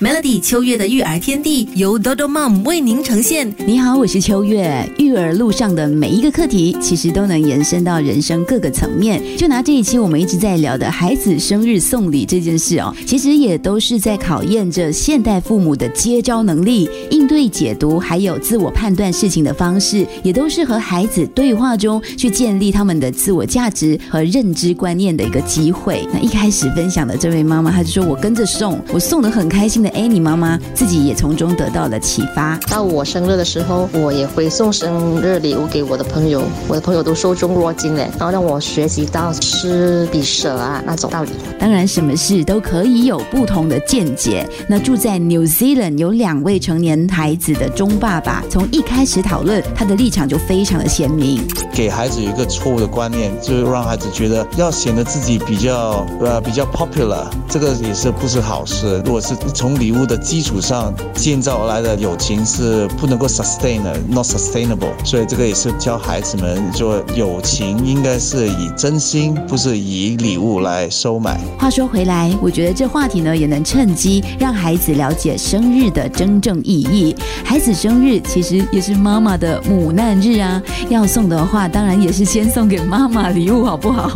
Melody 秋月的育儿天地由 Dodo Mom 为您呈现。你好，我是秋月。育儿路上的每一个课题，其实都能延伸到人生各个层面。就拿这一期我们一直在聊的孩子生日送礼这件事哦，其实也都是在考验着现代父母的接招能力、应对解读，还有自我判断事情的方式，也都是和孩子对话中去建立他们的自我价值和认知观念的一个机会。那一开始分享的这位妈妈，她就说我跟着送，我送的很开心。的 Annie 妈妈自己也从中得到了启发。到我生日的时候，我也会送生日礼物给我的朋友，我的朋友都受宠若惊嘞，然后让我学习到施比舍啊那种道理。当然，什么事都可以有不同的见解。那住在 New Zealand 有两位成年孩子的钟爸爸，从一开始讨论他的立场就非常的鲜明，给孩子有一个错误的观念，就是让孩子觉得要显得自己比较呃比较 popular，这个也是不是好事。如果是从礼物的基础上建造而来的友情是不能够 sustain 的，not sustainable。所以这个也是教孩子们，说友情应该是以真心，不是以礼物来收买。话说回来，我觉得这话题呢，也能趁机让孩子了解生日的真正意义。孩子生日其实也是妈妈的母难日啊，要送的话，当然也是先送给妈妈礼物，好不好？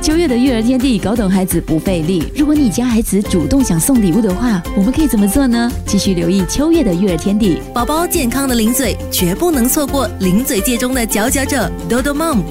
秋月的育儿天地，搞懂孩子不费力。如果你家孩子主动想送礼物的话，我们可以怎么做呢？继续留意秋月的育儿天地，宝宝健康的零嘴绝不能错过，零嘴界中的佼佼者多多梦。